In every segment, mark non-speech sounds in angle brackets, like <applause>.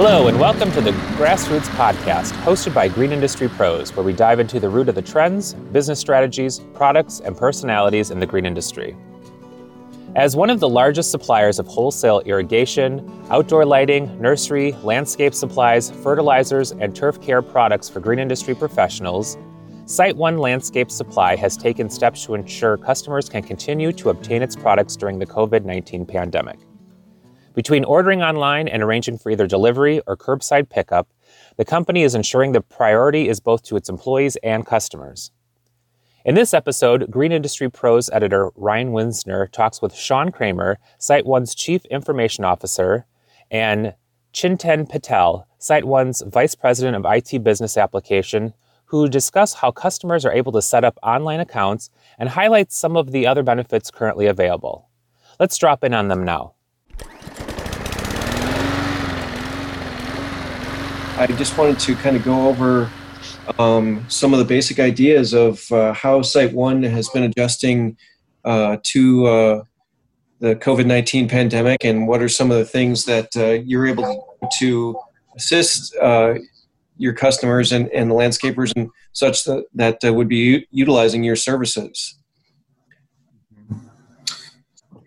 Hello, and welcome to the Grassroots Podcast, hosted by Green Industry Pros, where we dive into the root of the trends, business strategies, products, and personalities in the green industry. As one of the largest suppliers of wholesale irrigation, outdoor lighting, nursery, landscape supplies, fertilizers, and turf care products for green industry professionals, SiteOne Landscape Supply has taken steps to ensure customers can continue to obtain its products during the COVID 19 pandemic. Between ordering online and arranging for either delivery or curbside pickup, the company is ensuring the priority is both to its employees and customers. In this episode, Green Industry Pros editor Ryan Winsner talks with Sean Kramer, SiteOne's Chief Information Officer, and Chintan Patel, SiteOne's Vice President of IT Business Application, who discuss how customers are able to set up online accounts and highlight some of the other benefits currently available. Let's drop in on them now. I just wanted to kind of go over um, some of the basic ideas of uh, how SiteOne has been adjusting uh, to uh, the COVID 19 pandemic and what are some of the things that uh, you're able to assist uh, your customers and, and the landscapers and such that, that uh, would be utilizing your services.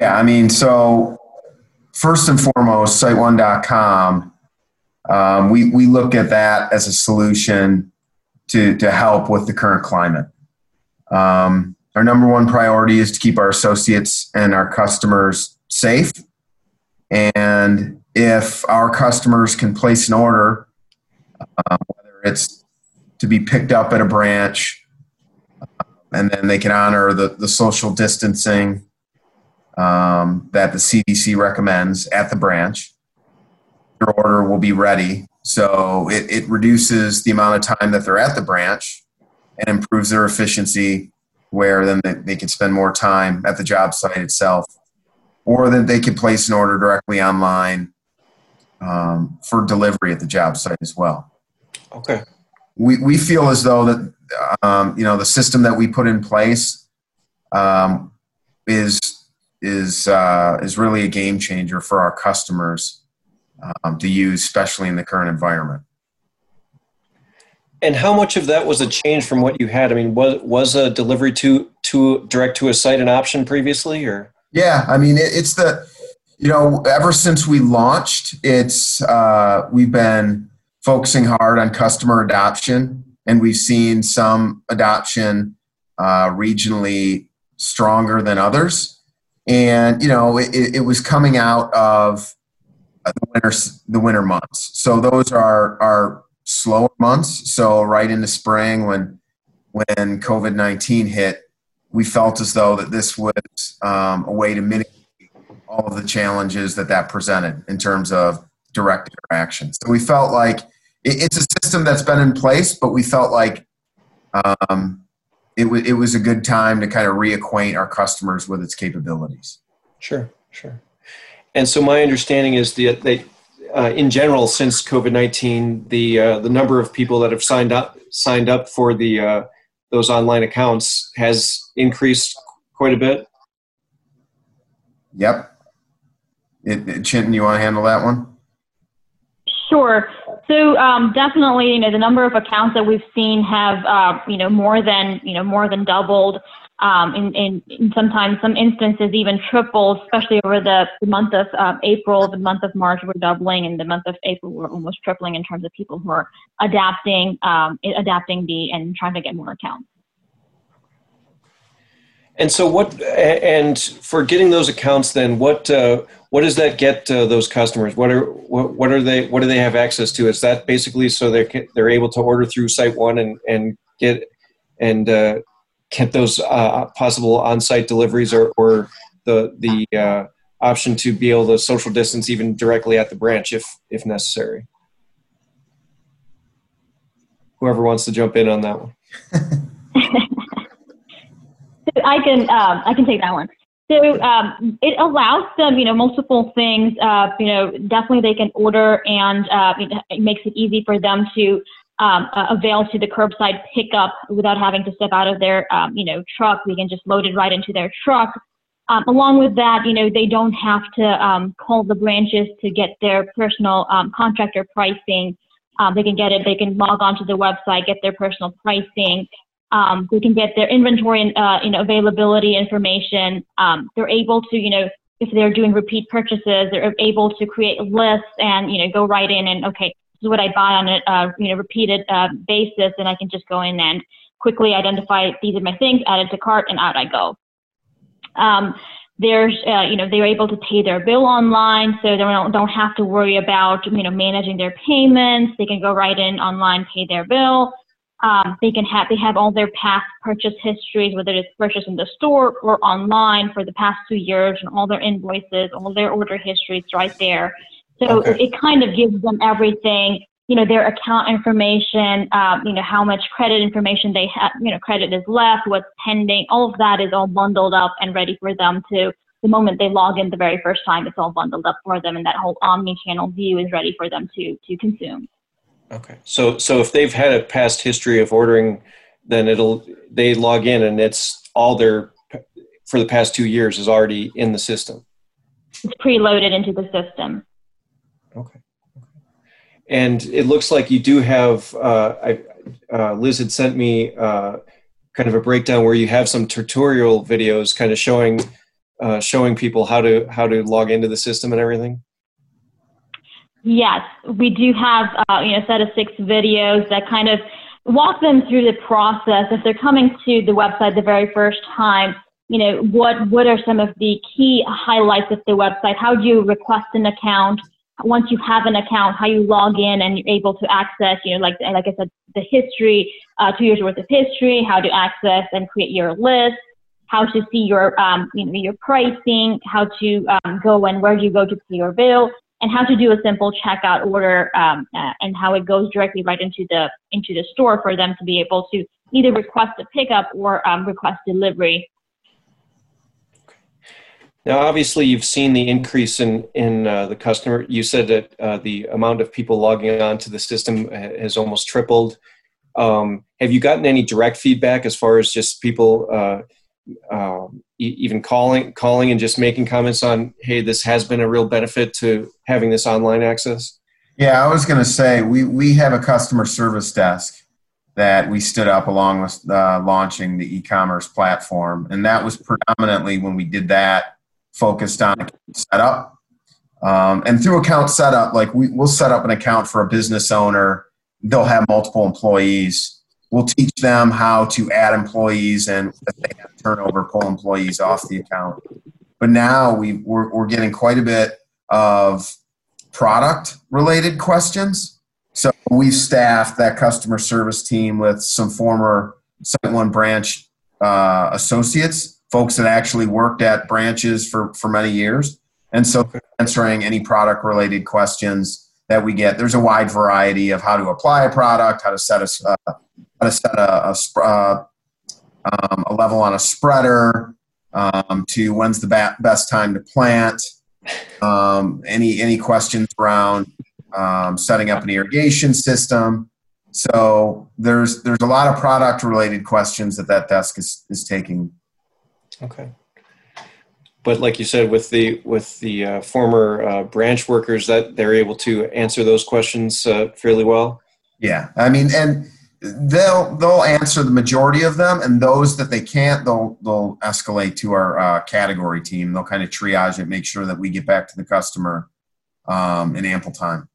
Yeah, I mean, so first and foremost, siteone.com um, we, we look at that as a solution to, to help with the current climate. Um, our number one priority is to keep our associates and our customers safe. And if our customers can place an order, uh, whether it's to be picked up at a branch, uh, and then they can honor the, the social distancing um, that the CDC recommends at the branch, your order will be ready. So it, it reduces the amount of time that they're at the branch and improves their efficiency where then they, they can spend more time at the job site itself or that they can place an order directly online um, for delivery at the job site as well. Okay. We, we feel as though that um, you know the system that we put in place um, is is uh, is really a game changer for our customers um, to use, especially in the current environment. And how much of that was a change from what you had? I mean, was was a delivery to to direct to a site an option previously, or? Yeah, I mean, it, it's the you know ever since we launched, it's uh, we've been focusing hard on customer adoption, and we've seen some adoption uh, regionally stronger than others. And you know, it, it was coming out of the winter the winter months. So those are are slower months. So right into spring when when COVID nineteen hit, we felt as though that this was um, a way to mitigate all of the challenges that that presented in terms of direct interaction. So we felt like it, it's a system that's been in place, but we felt like um, it, w- it was a good time to kind of reacquaint our customers with its capabilities. Sure, sure. And so my understanding is that they, uh, in general, since COVID nineteen, the uh, the number of people that have signed up signed up for the uh, those online accounts has increased quite a bit. Yep. It, it, Chintan, you want to handle that one? Sure. So um, definitely, you know, the number of accounts that we've seen have, uh, you know, more than, you know, more than doubled um, in, in, in, sometimes some instances even triple, especially over the, the month of uh, April, the month of March we're doubling, and the month of April we're almost tripling in terms of people who are adapting, um, adapting the and trying to get more accounts. And so, what and for getting those accounts, then what uh, what does that get uh, those customers? What are what, what are they what do they have access to? Is that basically so they they're able to order through SiteOne and and get and uh, get those uh, possible on-site deliveries or, or the the uh, option to be able to social distance even directly at the branch if if necessary. Whoever wants to jump in on that one. <laughs> I can um, I can take that one. So um, it allows them, you know, multiple things. Uh, you know, definitely they can order, and uh, it makes it easy for them to um, avail to the curbside pickup without having to step out of their, um, you know, truck. We can just load it right into their truck. Um, along with that, you know, they don't have to um, call the branches to get their personal um, contractor pricing. Um, they can get it. They can log onto the website, get their personal pricing. Um, they can get their inventory and uh, you know availability information. Um, they're able to, you know, if they're doing repeat purchases, they're able to create lists and you know go right in and okay, this is what I buy on a uh, you know repeated uh, basis, and I can just go in and quickly identify these are my things, add it to cart, and out I go. Um, there's, uh, you know, they're able to pay their bill online, so they don't, don't have to worry about, you know, managing their payments. They can go right in online, pay their bill. Um, they can have, they have all their past purchase histories, whether it's purchased in the store or online for the past two years, and all their invoices, all their order histories right there. So okay. it kind of gives them everything you know, their account information, um, you know, how much credit information they have, you know, credit is left, what's pending, all of that is all bundled up and ready for them to, the moment they log in the very first time, it's all bundled up for them and that whole omni-channel view is ready for them to, to consume. Okay. So, so if they've had a past history of ordering, then it'll, they log in and it's all their, for the past two years is already in the system. It's preloaded into the system. And it looks like you do have. Uh, I, uh, Liz had sent me uh, kind of a breakdown where you have some tutorial videos, kind of showing uh, showing people how to how to log into the system and everything. Yes, we do have uh, you know a set of six videos that kind of walk them through the process. If they're coming to the website the very first time, you know what what are some of the key highlights of the website? How do you request an account? Once you have an account, how you log in and you're able to access, you know, like like I said, the history, uh, two years worth of history, how to access and create your list, how to see your um, you know your pricing, how to um, go and where do you go to pay your bill, and how to do a simple checkout order, um, uh, and how it goes directly right into the into the store for them to be able to either request a pickup or um, request delivery now, obviously, you've seen the increase in in uh, the customer. You said that uh, the amount of people logging on to the system has almost tripled. Um, have you gotten any direct feedback as far as just people uh, um, even calling calling and just making comments on, "Hey, this has been a real benefit to having this online access"? Yeah, I was going to say we we have a customer service desk that we stood up along with uh, launching the e-commerce platform, and that was predominantly when we did that focused on setup. Um, and through account setup, like we, we'll set up an account for a business owner. They'll have multiple employees. We'll teach them how to add employees and if they have turnover, pull employees off the account. But now we, we're, we're getting quite a bit of product related questions. So we've staffed that customer service team with some former SiteOne branch uh, associates folks that actually worked at branches for, for many years. And so answering any product related questions that we get, there's a wide variety of how to apply a product, how to set a, uh, how to set a, a, uh, um, a, level on a spreader, um, to when's the ba- best time to plant, um, any, any questions around um, setting up an irrigation system. So there's, there's a lot of product related questions that that desk is, is taking Okay. But like you said, with the with the uh, former uh, branch workers, that they're able to answer those questions uh, fairly well. Yeah, I mean, and they'll they'll answer the majority of them, and those that they can't, they'll they'll escalate to our uh, category team. They'll kind of triage it, make sure that we get back to the customer um, in ample time.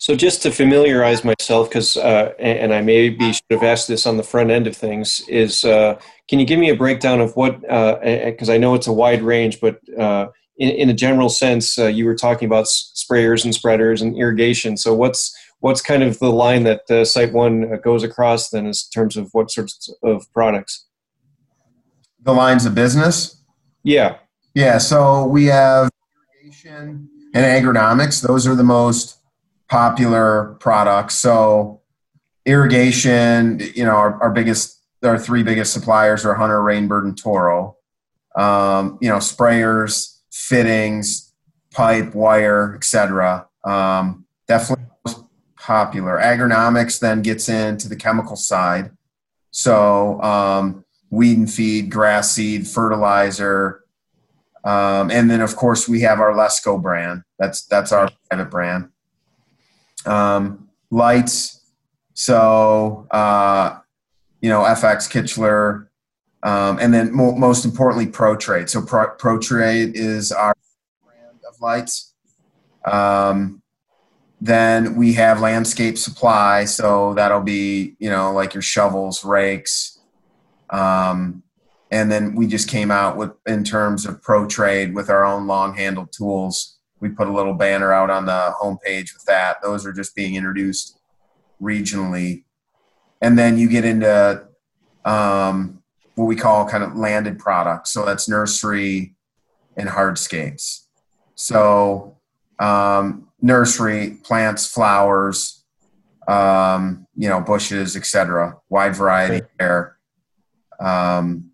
So just to familiarize myself, because uh, and I maybe should have asked this on the front end of things, is uh, can you give me a breakdown of what? Because uh, I know it's a wide range, but uh, in, in, a general sense, uh, you were talking about sprayers and spreaders and irrigation. So what's what's kind of the line that uh, SiteOne goes across then, in terms of what sorts of products? The lines of business. Yeah. Yeah. So we have irrigation and agronomics. Those are the most popular products. So irrigation, you know, our, our biggest, our three biggest suppliers are Hunter, Rainbird, and Toro. Um, you know, sprayers, fittings, pipe, wire, etc. Um, definitely popular. Agronomics then gets into the chemical side. So um, weed and feed, grass seed, fertilizer, Um, and then of course we have our Lesco brand. That's that's our private brand. Um, lights. So uh, you know FX Kichler, um, and then mo- most importantly Pro Trade. So Pro, Pro Trade is our brand of lights. Um, then we have landscape supply. So that'll be you know like your shovels, rakes. Um, and then we just came out with in terms of pro trade with our own long handled tools we put a little banner out on the homepage with that. Those are just being introduced regionally. And then you get into um, what we call kind of landed products. So that's nursery and hardscapes. So um, nursery plants flowers um, you know bushes etc wide variety there. Um,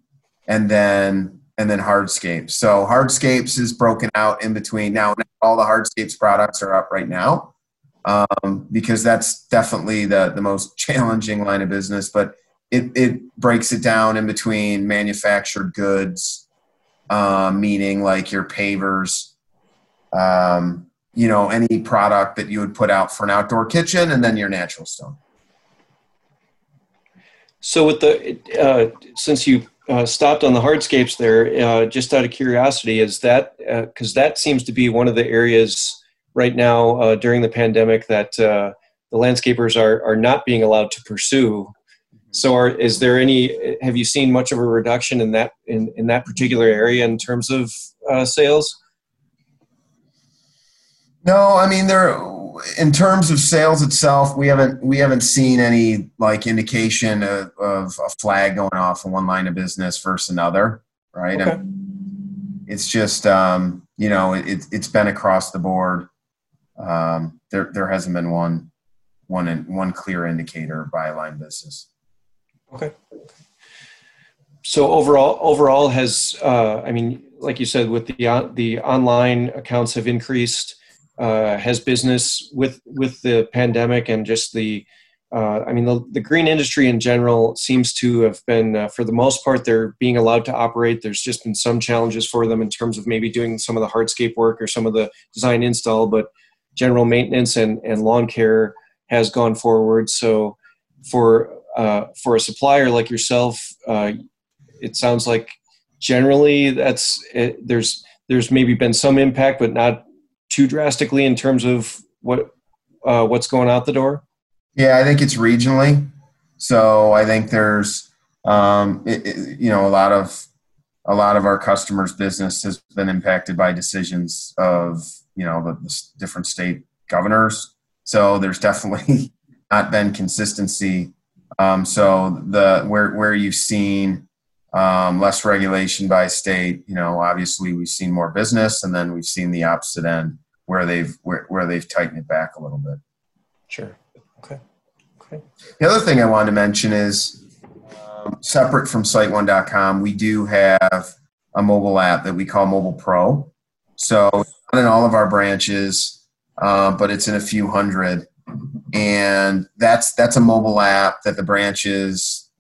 and then and then hardscapes. So hardscapes is broken out in between. Now all the hardscapes products are up right now um, because that's definitely the the most <laughs> challenging line of business. But it it breaks it down in between manufactured goods, uh, meaning like your pavers. Um, you know any product that you would put out for an outdoor kitchen, and then your natural stone. So with the uh, since you uh, stopped on the hardscapes there, uh, just out of curiosity, is that because uh, that seems to be one of the areas right now uh, during the pandemic that uh, the landscapers are are not being allowed to pursue. So, are, is there any? Have you seen much of a reduction in that in, in that particular area in terms of sales? No, I mean there in terms of sales itself, we haven't we haven't seen any like indication of, of a flag going off in one line of business versus another, right? Okay. it's just um, you know it, it's been across the board. Um, there there hasn't been one one one clear indicator by line business. Okay. So overall, overall has uh, I mean, like you said, with the the online accounts have increased uh, has business with with the pandemic and just the uh, I mean the, the green industry in general seems to have been uh, for the most part they're being allowed to operate. There's just been some challenges for them in terms of maybe doing some of the hardscape work or some of the design install, but general maintenance and, and lawn care has gone forward. So for uh, for a supplier like yourself, uh, it sounds like generally that's it, there's there's maybe been some impact, but not too drastically in terms of what uh, what's going out the door? Yeah, I think it's regionally. So I think there's um, it, it, you know a lot of a lot of our customers' business has been impacted by decisions of you know the, the different state governors. So there's definitely <laughs> not been consistency. Um, so the where where you've seen um, less regulation by state. You know, obviously we've seen more business, and then we've seen the opposite end where they've where, where they've tightened it back a little bit. Sure. Okay. Okay. The other thing I wanted to mention is um, separate from SiteOne.com, we do have a mobile app that we call Mobile Pro. So not in all of our branches, uh, but it's in a few hundred, and that's that's a mobile app that the branches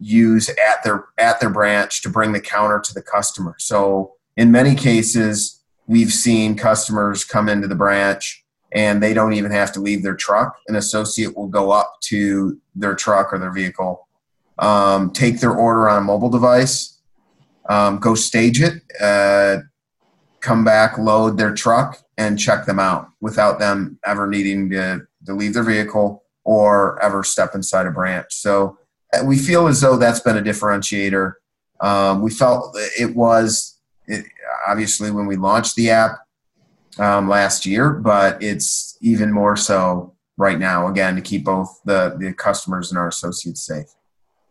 use at their at their branch to bring the counter to the customer. So in many cases, we've seen customers come into the branch and they don't even have to leave their truck. An associate will go up to their truck or their vehicle, um, take their order on a mobile device, um, go stage it, uh, come back, load their truck, and check them out without them ever needing to, to leave their vehicle or ever step inside a branch. So we feel as though that's been a differentiator. Um, we felt it was it, obviously when we launched the app um, last year, but it's even more so right now. Again, to keep both the the customers and our associates safe.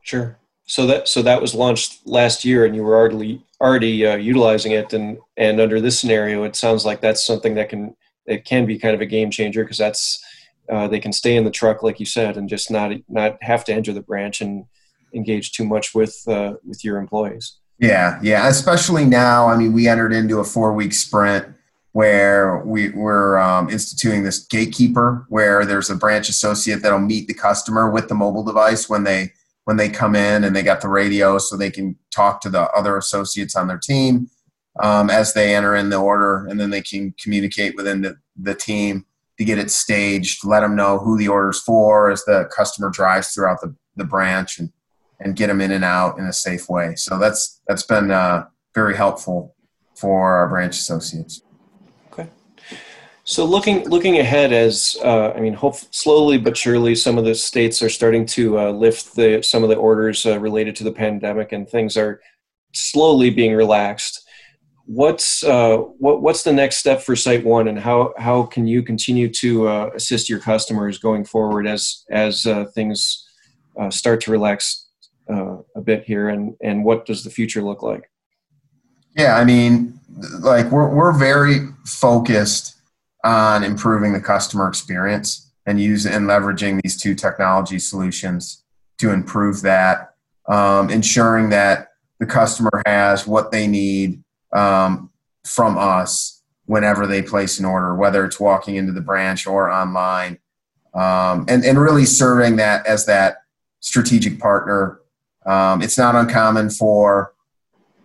Sure. So that so that was launched last year, and you were already already uh, utilizing it, and and under this scenario, it sounds like that's something that can it can be kind of a game changer because that's uh, they can stay in the truck, like you said, and just not not have to enter the branch and engage too much with uh, with your employees. Yeah, yeah. Especially now, I mean, we entered into a four week sprint where we, we're um, instituting this gatekeeper, where there's a branch associate that'll meet the customer with the mobile device when they when they come in, and they got the radio so they can talk to the other associates on their team. um, as they enter in the order, and then they can communicate within the, the team to get it staged, let them know who the order's for as the customer drives throughout the, the branch and, and get them in and out in a safe way. So that's that's been uh, very helpful for our branch associates. Okay. So looking looking ahead, as uh, I mean, hope slowly but surely, some of the states are starting to uh, lift the some of the orders uh, related to the pandemic, and things are slowly being relaxed what's uh, what, what's the next step for SiteOne, and how how can you continue to uh, assist your customers going forward as as things start to relax uh, a bit here, and and what does the future look like? Yeah, I mean, like we're we're very focused on improving the customer experience and using and leveraging these two technology solutions to improve that, um, ensuring that the customer has what they need um, from us whenever they place an order, whether it's walking into the branch or online, um, and and really serving that as that strategic partner. Um, it's not uncommon for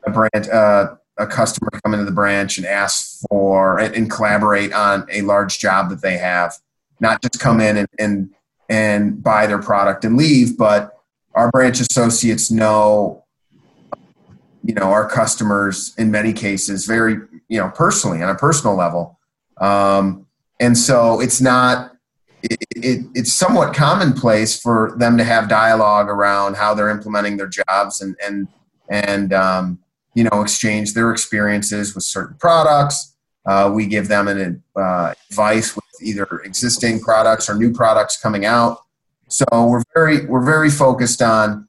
a branch, uh, a customer to come into the branch and ask for and, and, collaborate on a large job that they have, not just come in and, and and buy their product and leave, but our branch associates know you know our customers in many cases very you know personally on a personal level. Um, and so it's not it, it, it's somewhat commonplace for them to have dialogue around how they're implementing their jobs and and and um, you know exchange their experiences with certain products. Uh, we give them an uh, advice with either existing products or new products coming out. So we're very we're very focused on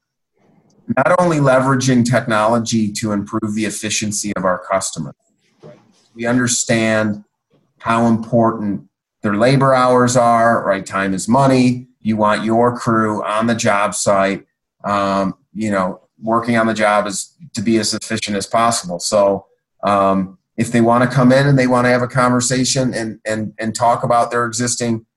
not only leveraging technology to improve the efficiency of our customers, we understand how important their labor hours are, right? Time is money. You want your crew on the job site, um, you know, working on the job is to be as efficient as possible. So, um, if they want to come in and they want to have a conversation and, and, and talk about their existing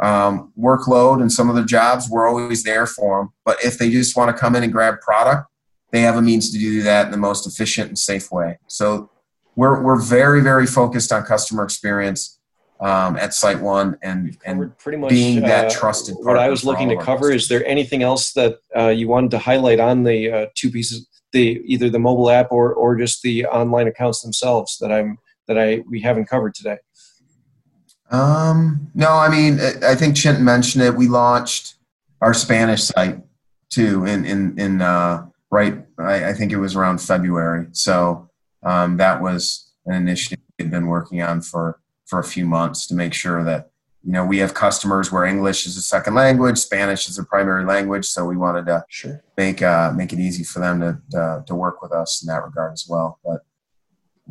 um, workload and some of the jobs, we're always there for them. But if they just want to come in and grab product, they have a means to do that in the most efficient and safe way. So we're, we're very, very focused on customer experience um, at SiteOne and, and pretty much, being that uh, trusted What I was looking to cover, is there anything else that uh, you wanted to highlight on the uh, two pieces, the either the mobile app or, or just the online accounts themselves that I'm that I we haven't covered today? Um, no, I mean, I think Chintan mentioned it. We launched our Spanish site too in in in uh, right. I, I think it was around February. So um, that was an initiative we've been working on for for a few months to make sure that you know we have customers where English is a second language, Spanish is a primary language. So we wanted to sure. make uh, make it easy for them to uh, to work with us in that regard as well. But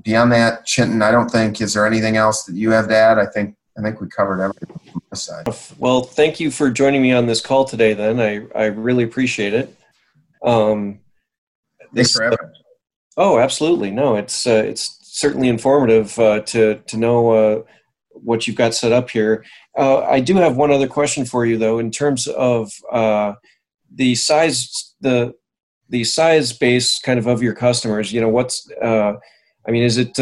beyond that, Chintan, I don't think is there anything else that you have to add. I think I think we covered everything from this side. Well, thank you for joining me on this call today. Then I I really appreciate it. Um, Thanks for having me. Oh, absolutely. No, it's uh, it's certainly informative uh, to to know uh, what you've got set up here. Uh, I do have one other question for you, though, in terms of uh, the size the the size base kind of of your customers. You know, what's uh, I mean, is it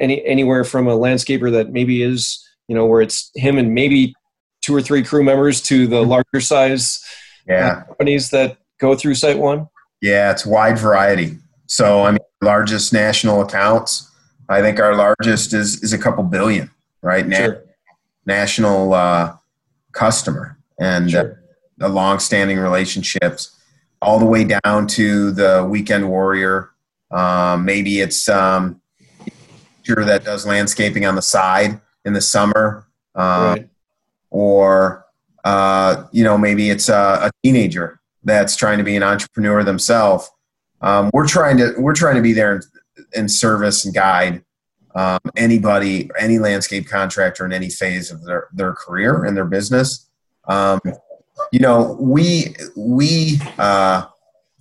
any anywhere from a landscaper that maybe is you know, where it's him and maybe two or three crew members to the mm-hmm. larger size yeah. companies that go through SiteOne? Yeah, it's wide variety. So, I mean, largest national accounts, I think our largest is, is a couple billion, right? Sure. national uh, customer and uh, sure. the long-standing relationships all the way down to the weekend warrior. Um, maybe it's um, sure that does landscaping on the side in the summer, um, right. or uh, you know maybe it's a, a, teenager that's trying to be an entrepreneur themselves. Um, we're trying to we're trying to be there in service and guide um, anybody, any landscape contractor in any phase of their, their career and their business. Um, you know, we we uh,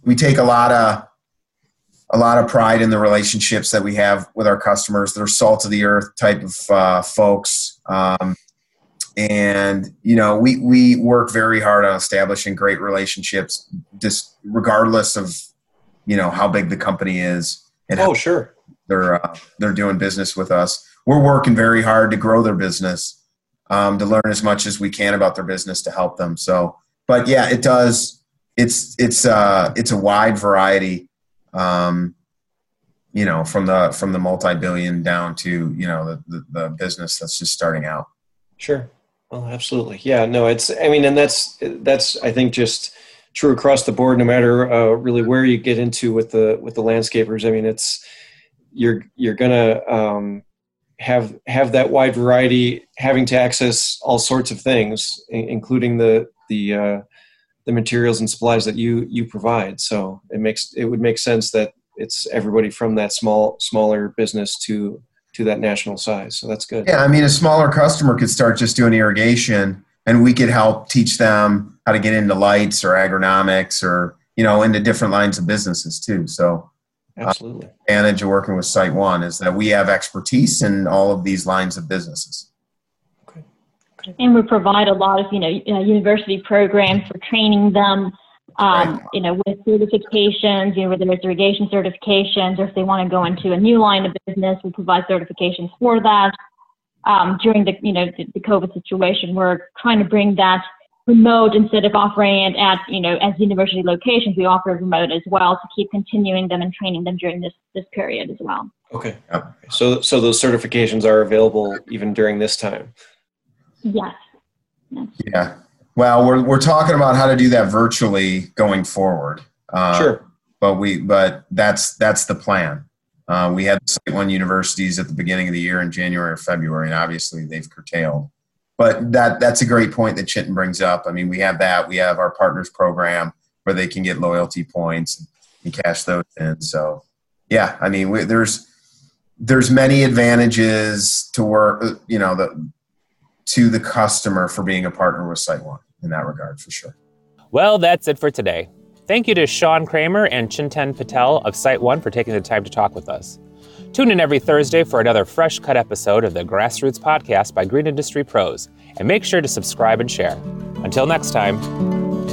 we take a lot of a lot of pride in the relationships that we have with our customers. They're salt of the earth type of uh, folks. Um, and you know we we work very hard on establishing great relationships just regardless of you know how big the company is and oh sure they're uh, they're doing business with us. We're working very hard to grow their business, um, to learn as much as we can about their business to help them. So, but yeah, it does. It's it's uh it's a wide variety. Um, you know, from the from the multi-billion down to you know the, the, the business that's just starting out. Sure. Well, absolutely. Yeah. No, it's. I mean, and that's that's. I think just true across the board. No matter uh, really where you get into with the with the landscapers. I mean, it's you're you're gonna um, have have that wide variety, having to access all sorts of things, including the the uh, the materials and supplies that you you provide. So it makes it would make sense that it's everybody from that small smaller business to to that national size. So that's good. Yeah, I mean, a smaller customer could start just doing irrigation, and we could help teach them how to get into lights or agronomics or you know into different lines of businesses too. So absolutely, uh, advantage of working with SiteOne is that we have expertise in all of these lines of businesses. And we provide a lot of, you know, uh, university programs for training them um, you know, with certifications, you know, whether it's irrigation certifications or if they want to go into a new line of business, we provide certifications for that. Um, during the, you know, the, the, COVID situation, we're trying to bring that remote instead of offering it at, you know, as university locations, we offer remote as well to keep continuing them and training them during this, this period as well. Okay. So, so those certifications are available even during this time? Yes. yes. Yeah. Well, we're we're talking about how to do that virtually going forward. Uh, sure. But we but that's that's the plan. Uh, we had SiteOne universities at the beginning of the year in January or February, and obviously they've curtailed. But that that's a great point that Chintan brings up. I mean, we have that. We have our partners program where they can get loyalty points and cash those in. So, yeah, I mean, we, there's there's many advantages to work. You know, the to the customer for being a partner with SiteOne in that regard for sure. Well, that's it for today. Thank you to Sean Kramer and Chintan Patel of SiteOne for taking the time to talk with us. Tune in every Thursday for another fresh cut episode of the Grassroots Podcast by Green Industry Pros, and make sure to subscribe and share. Until next time.